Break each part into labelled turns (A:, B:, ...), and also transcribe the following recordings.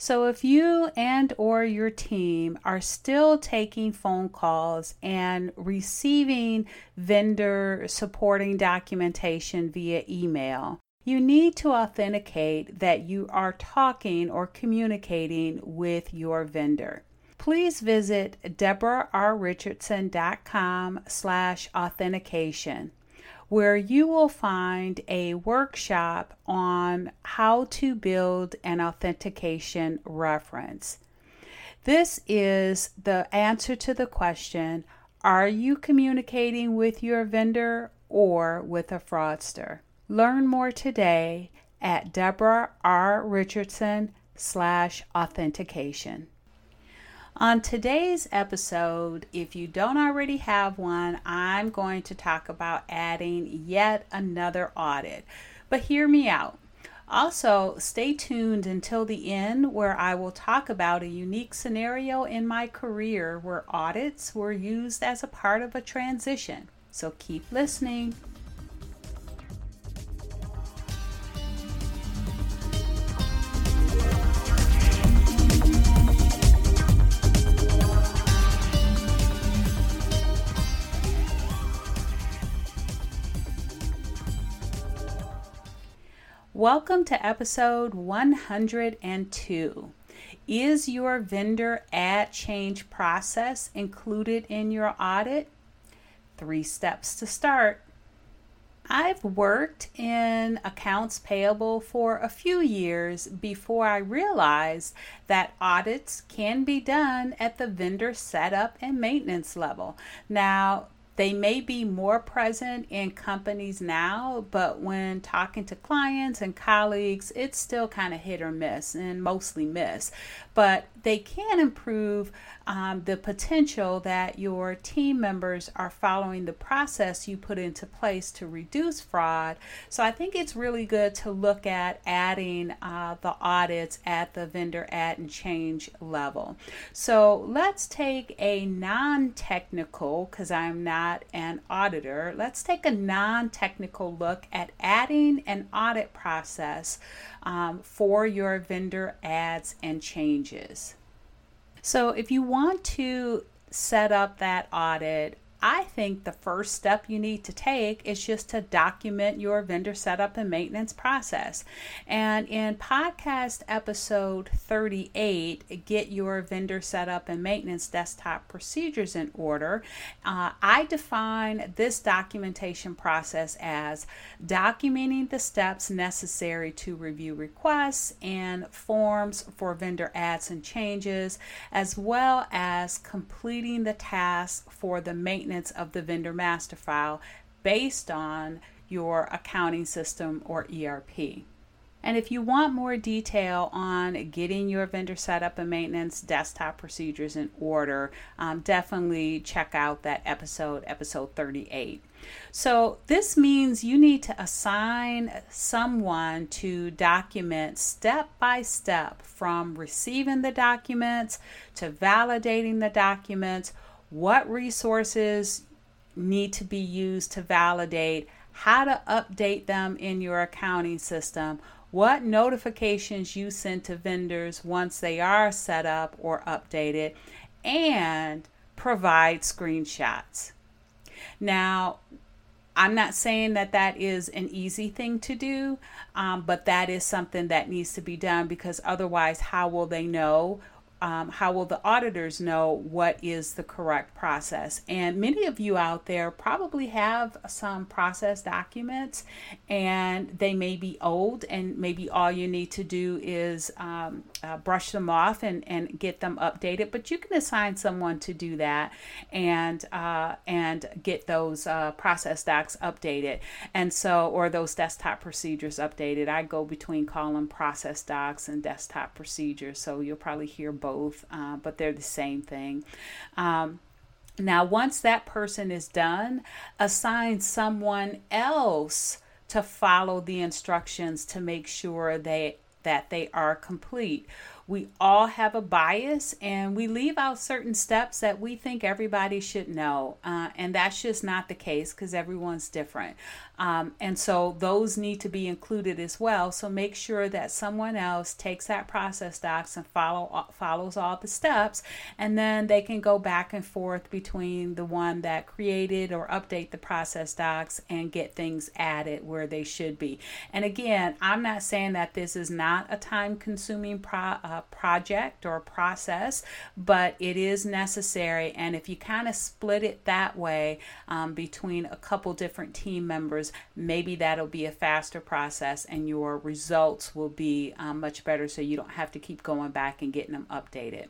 A: So if you and or your team are still taking phone calls and receiving vendor supporting documentation via email, you need to authenticate that you are talking or communicating with your vendor. Please visit debrarrichardson.com slash authentication where you will find a workshop on how to build an authentication reference. This is the answer to the question Are you communicating with your vendor or with a fraudster? Learn more today at Debra R. Richardson slash authentication. On today's episode, if you don't already have one, I'm going to talk about adding yet another audit. But hear me out. Also, stay tuned until the end where I will talk about a unique scenario in my career where audits were used as a part of a transition. So keep listening. Welcome to episode 102. Is your vendor add change process included in your audit? Three steps to start. I've worked in accounts payable for a few years before I realized that audits can be done at the vendor setup and maintenance level. Now, they may be more present in companies now, but when talking to clients and colleagues, it's still kind of hit or miss and mostly miss. But they can improve um, the potential that your team members are following the process you put into place to reduce fraud. So I think it's really good to look at adding uh, the audits at the vendor add and change level. So let's take a non technical, because I'm not an auditor, let's take a non technical look at adding an audit process um, for your vendor adds and changes. So, if you want to set up that audit, I think the first step you need to take is just to document your vendor setup and maintenance process. And in podcast episode 38, Get Your Vendor Setup and Maintenance Desktop Procedures in Order, uh, I define this documentation process as documenting the steps necessary to review requests and forms for vendor adds and changes, as well as completing the tasks for the maintenance maintenance of the vendor master file based on your accounting system or ERP. And if you want more detail on getting your vendor setup and maintenance desktop procedures in order, um, definitely check out that episode, episode 38. So, this means you need to assign someone to document step by step from receiving the documents to validating the documents what resources need to be used to validate, how to update them in your accounting system, what notifications you send to vendors once they are set up or updated, and provide screenshots. Now, I'm not saying that that is an easy thing to do, um, but that is something that needs to be done because otherwise, how will they know um, how will the auditors know what is the correct process? And many of you out there probably have some process documents and they may be old, and maybe all you need to do is um, uh, brush them off and, and get them updated. But you can assign someone to do that and, uh, and get those uh, process docs updated. And so, or those desktop procedures updated. I go between calling process docs and desktop procedures, so you'll probably hear both both, uh, but they're the same thing. Um, now, once that person is done, assign someone else to follow the instructions to make sure they that they are complete we all have a bias and we leave out certain steps that we think everybody should know. Uh, and that's just not the case because everyone's different. Um, and so those need to be included as well. So make sure that someone else takes that process docs and follow uh, follows all the steps, and then they can go back and forth between the one that created or update the process docs and get things added where they should be. And again, I'm not saying that this is not a time-consuming pro, uh, project or process, but it is necessary. And if you kind of split it that way um, between a couple different team members maybe that'll be a faster process and your results will be um, much better so you don't have to keep going back and getting them updated.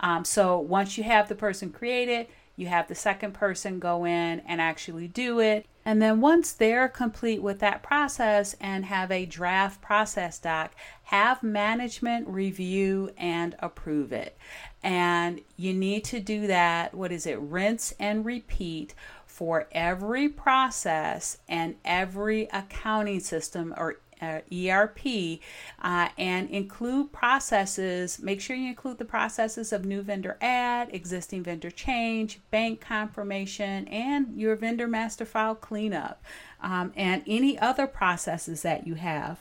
A: Um, so once you have the person created, you have the second person go in and actually do it. And then once they're complete with that process and have a draft process doc, have management review and approve it. And you need to do that, what is it, rinse and repeat for every process and every accounting system or uh, ERP uh, and include processes. Make sure you include the processes of new vendor add, existing vendor change, bank confirmation, and your vendor master file cleanup, um, and any other processes that you have.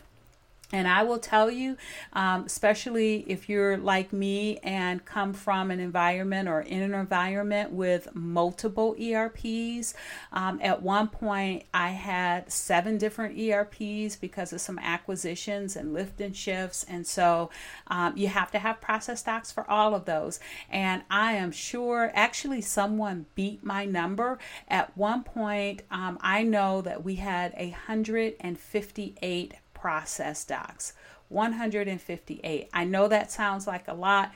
A: And I will tell you, um, especially if you're like me and come from an environment or in an environment with multiple ERPs. Um, at one point, I had seven different ERPs because of some acquisitions and lift and shifts. And so um, you have to have process docs for all of those. And I am sure actually someone beat my number. At one point, um, I know that we had 158 process docs. 158 i know that sounds like a lot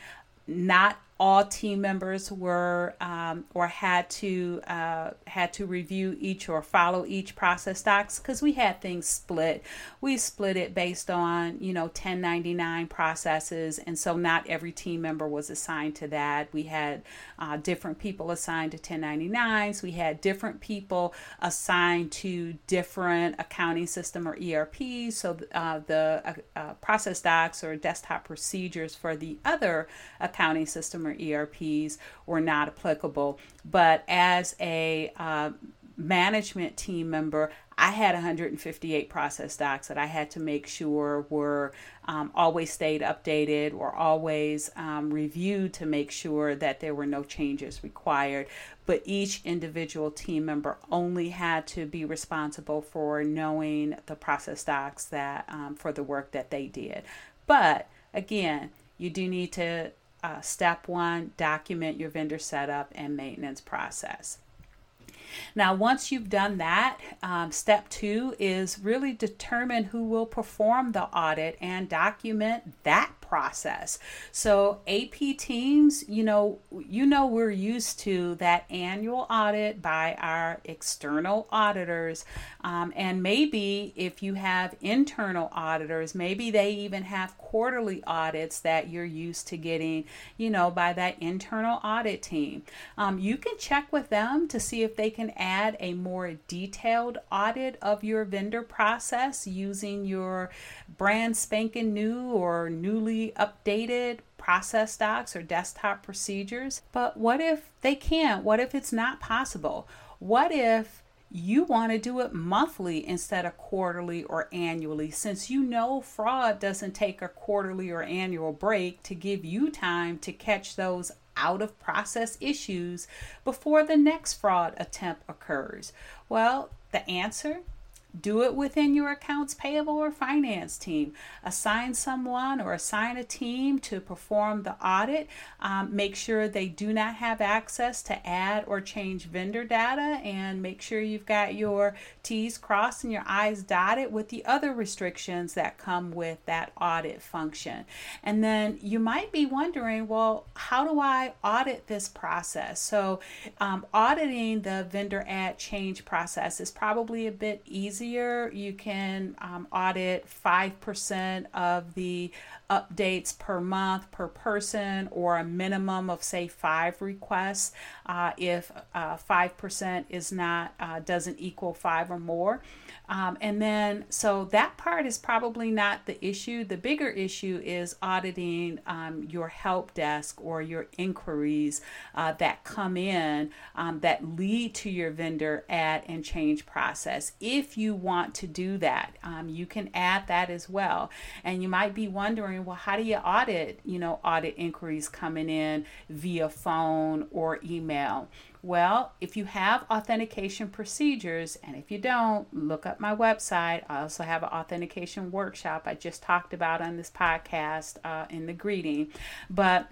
A: not all team members were um, or had to uh, had to review each or follow each process docs because we had things split. We split it based on you know 1099 processes, and so not every team member was assigned to that. We had uh, different people assigned to 1099s. We had different people assigned to different accounting system or ERPs. So uh, the uh, uh, process docs or desktop procedures for the other accounting system or ERPs were not applicable. But as a uh, management team member, I had 158 process docs that I had to make sure were um, always stayed updated or always um, reviewed to make sure that there were no changes required. But each individual team member only had to be responsible for knowing the process docs that um, for the work that they did. But again, you do need to uh, step one, document your vendor setup and maintenance process. Now, once you've done that, um, step two is really determine who will perform the audit and document that process. So AP teams, you know, you know we're used to that annual audit by our external auditors, um, and maybe if you have internal auditors, maybe they even have quarterly audits that you're used to getting, you know, by that internal audit team. Um, you can check with them to see if they can add a more detailed audit of your vendor process using your brand spanking new or newly updated process docs or desktop procedures. But what if they can't? What if it's not possible? What if you want to do it monthly instead of quarterly or annually since you know fraud doesn't take a quarterly or annual break to give you time to catch those out of process issues before the next fraud attempt occurs? Well, the answer do it within your accounts payable or finance team. Assign someone or assign a team to perform the audit. Um, make sure they do not have access to add or change vendor data and make sure you've got your T's crossed and your I's dotted with the other restrictions that come with that audit function. And then you might be wondering, well, how do I audit this process? So, um, auditing the vendor add change process is probably a bit easier easier, you can um, audit 5% of the updates per month per person or a minimum of say five requests uh, if uh, 5% is not uh, doesn't equal five or more um, and then, so that part is probably not the issue. The bigger issue is auditing um, your help desk or your inquiries uh, that come in um, that lead to your vendor add and change process. If you want to do that, um, you can add that as well. And you might be wondering, well, how do you audit, you know, audit inquiries coming in via phone or email? Well, if you have authentication procedures, and if you don't, look up my website. I also have an authentication workshop I just talked about on this podcast uh, in the greeting. But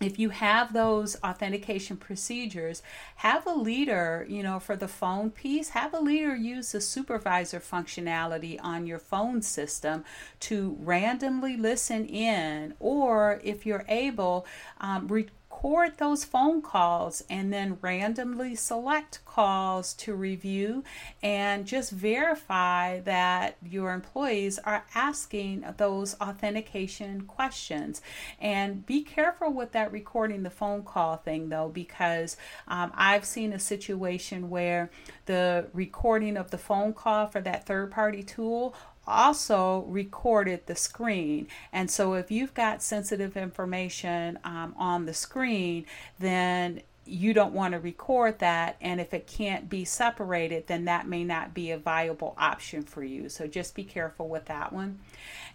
A: if you have those authentication procedures, have a leader, you know, for the phone piece, have a leader use the supervisor functionality on your phone system to randomly listen in, or if you're able, um, re- record those phone calls and then randomly select calls to review and just verify that your employees are asking those authentication questions. And be careful with that recording the phone call thing though, because um, I've seen a situation where the recording of the phone call for that third party tool also recorded the screen. And so if you've got sensitive information um, on the screen, then you don't want to record that. And if it can't be separated, then that may not be a viable option for you. So just be careful with that one.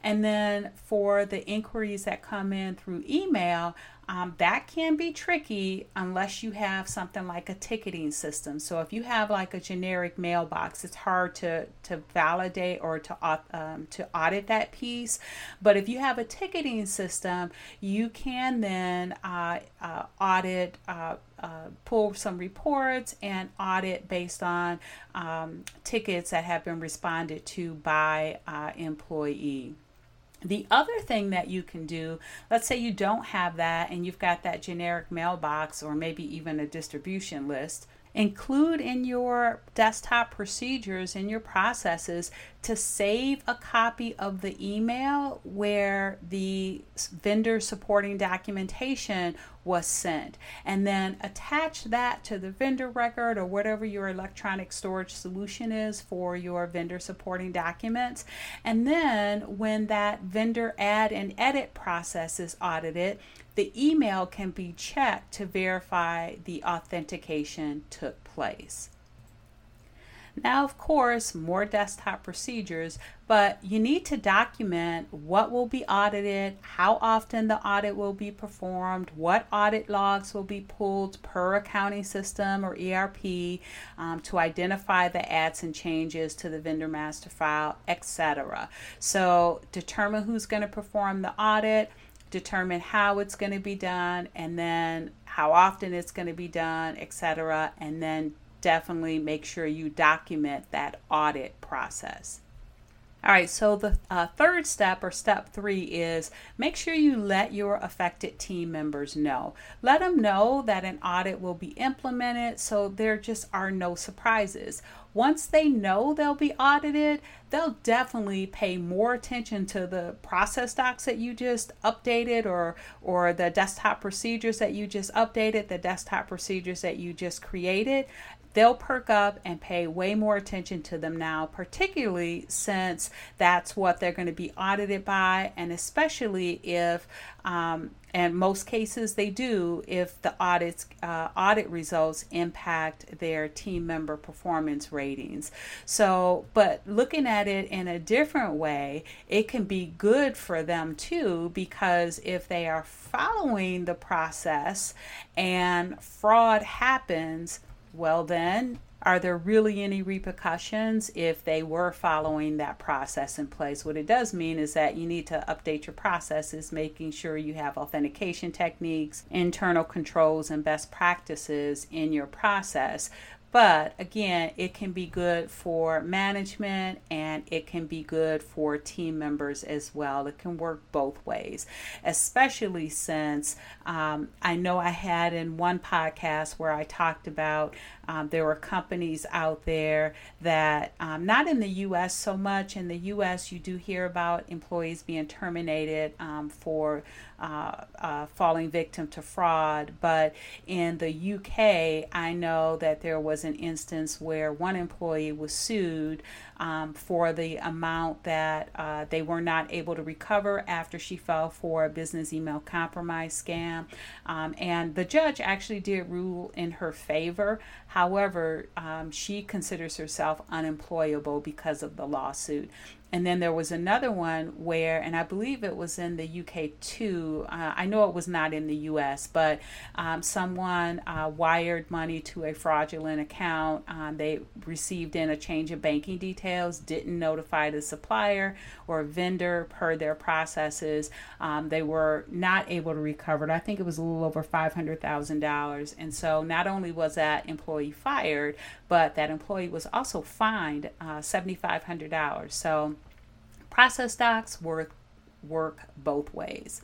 A: And then for the inquiries that come in through email, um, that can be tricky unless you have something like a ticketing system. So if you have like a generic mailbox, it's hard to to validate or to um, to audit that piece. But if you have a ticketing system, you can then uh, uh, audit. Uh, uh, pull some reports and audit based on um, tickets that have been responded to by uh, employee. The other thing that you can do, let's say you don't have that and you've got that generic mailbox or maybe even a distribution list, include in your desktop procedures in your processes to save a copy of the email where the vendor supporting documentation was sent. And then attach that to the vendor record or whatever your electronic storage solution is for your vendor supporting documents. And then when that vendor add and edit process is audited the email can be checked to verify the authentication took place now, of course, more desktop procedures, but you need to document what will be audited, how often the audit will be performed, what audit logs will be pulled per accounting system or ERP um, to identify the adds and changes to the vendor master file, etc. So, determine who's going to perform the audit determine how it's going to be done and then how often it's going to be done, etc., and then definitely make sure you document that audit process. All right, so the uh, third step or step three is make sure you let your affected team members know. Let them know that an audit will be implemented so there just are no surprises. Once they know they'll be audited, they'll definitely pay more attention to the process docs that you just updated or or the desktop procedures that you just updated, the desktop procedures that you just created they'll perk up and pay way more attention to them now, particularly since that's what they're going to be audited by, and especially if, um, and most cases they do, if the audits uh, audit results impact their team member performance ratings. So, but looking at it in a different way, it can be good for them too, because if they are following the process and fraud happens well, then, are there really any repercussions if they were following that process in place? What it does mean is that you need to update your processes, making sure you have authentication techniques, internal controls, and best practices in your process. But again, it can be good for management and it can be good for team members as well. It can work both ways, especially since um, I know I had in one podcast where I talked about um, there were companies out there that, um, not in the US so much, in the US, you do hear about employees being terminated um, for uh, uh, falling victim to fraud. But in the UK, I know that there was an instance where one employee was sued um, for the amount that uh, they were not able to recover after she fell for a business email compromise scam. Um, and the judge actually did rule in her favor. However, um, she considers herself unemployable because of the lawsuit. And then there was another one where, and I believe it was in the UK too. Uh, I know it was not in the US, but um, someone uh, wired money to a fraudulent account. Um, they received in a change of banking details, didn't notify the supplier or vendor per their processes. Um, they were not able to recover it. I think it was a little over $500,000. And so not only was that employee fired, but that employee was also fined uh, $7,500. So process docs work work both ways.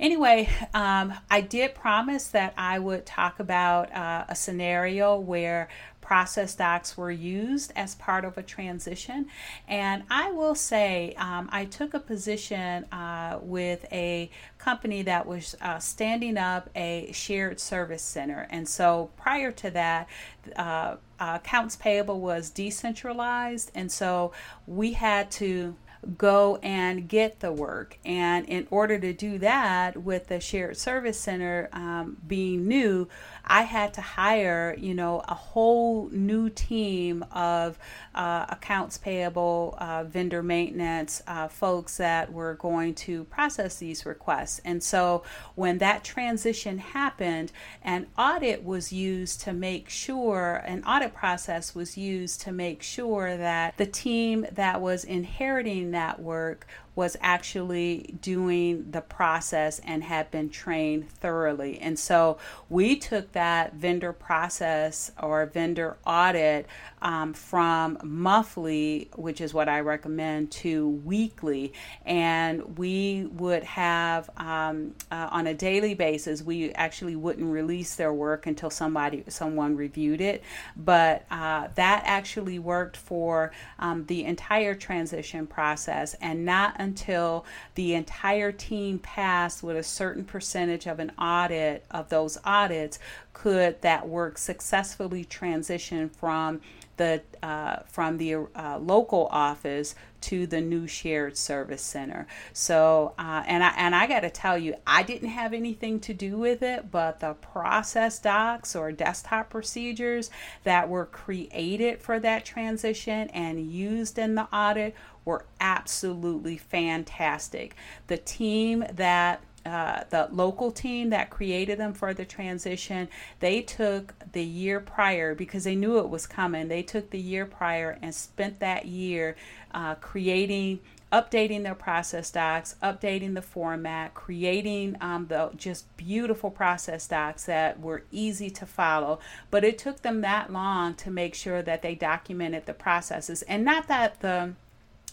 A: Anyway, um, I did promise that I would talk about uh, a scenario where process docs were used as part of a transition. And I will say, um, I took a position uh, with a company that was uh, standing up a shared service center. And so prior to that, uh, accounts payable was decentralized. And so we had to go and get the work. And in order to do that, with the shared service center um, being new, I had to hire, you know, a whole new team of uh, accounts payable, uh, vendor maintenance uh, folks that were going to process these requests. And so when that transition happened, an audit was used to make sure, an audit process was used to make sure that the team that was inheriting that work was actually doing the process and had been trained thoroughly. And so we took that vendor process or vendor audit um, from monthly, which is what I recommend, to weekly. And we would have um, uh, on a daily basis, we actually wouldn't release their work until somebody, someone reviewed it. But uh, that actually worked for um, the entire transition process and not until the entire team passed with a certain percentage of an audit of those audits could that work successfully transition from the uh, from the uh, local office to the new shared service center. So, uh, and I and I got to tell you, I didn't have anything to do with it, but the process docs or desktop procedures that were created for that transition and used in the audit were absolutely fantastic. The team that uh, the local team that created them for the transition, they took the year prior because they knew it was coming. They took the year prior and spent that year uh, creating updating their process docs, updating the format, creating um, the just beautiful process docs that were easy to follow. But it took them that long to make sure that they documented the processes, and not that the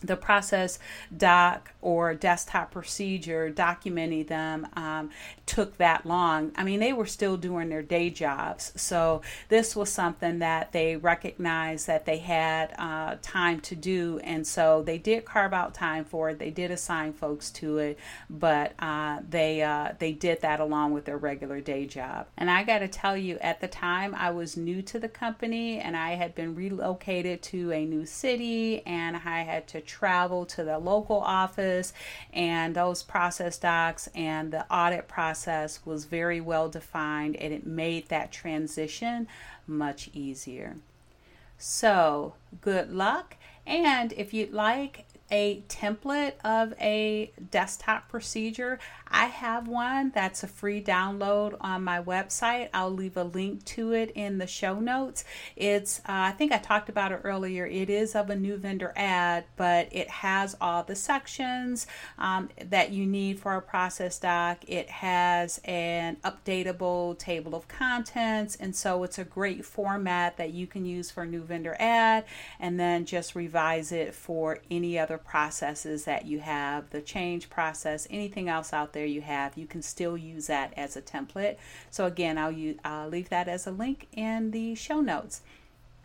A: the process doc or desktop procedure documenting them um, took that long. I mean, they were still doing their day jobs. So this was something that they recognized that they had uh, time to do. And so they did carve out time for it. They did assign folks to it, but uh, they, uh, they did that along with their regular day job. And I got to tell you, at the time, I was new to the company and I had been relocated to a new city and I had to travel to the local office, and those process docs and the audit process was very well defined, and it made that transition much easier. So, good luck. And if you'd like a template of a desktop procedure, I have one that's a free download on my website. I'll leave a link to it in the show notes. It's, uh, I think I talked about it earlier. It is of a new vendor add, but it has all the sections um, that you need for a process doc. It has an updatable table of contents, and so it's a great format that you can use for a new vendor add and then just revise it for any other processes that you have the change process, anything else out there you have, you can still use that as a template. So, again, I'll, use, I'll leave that as a link in the show notes.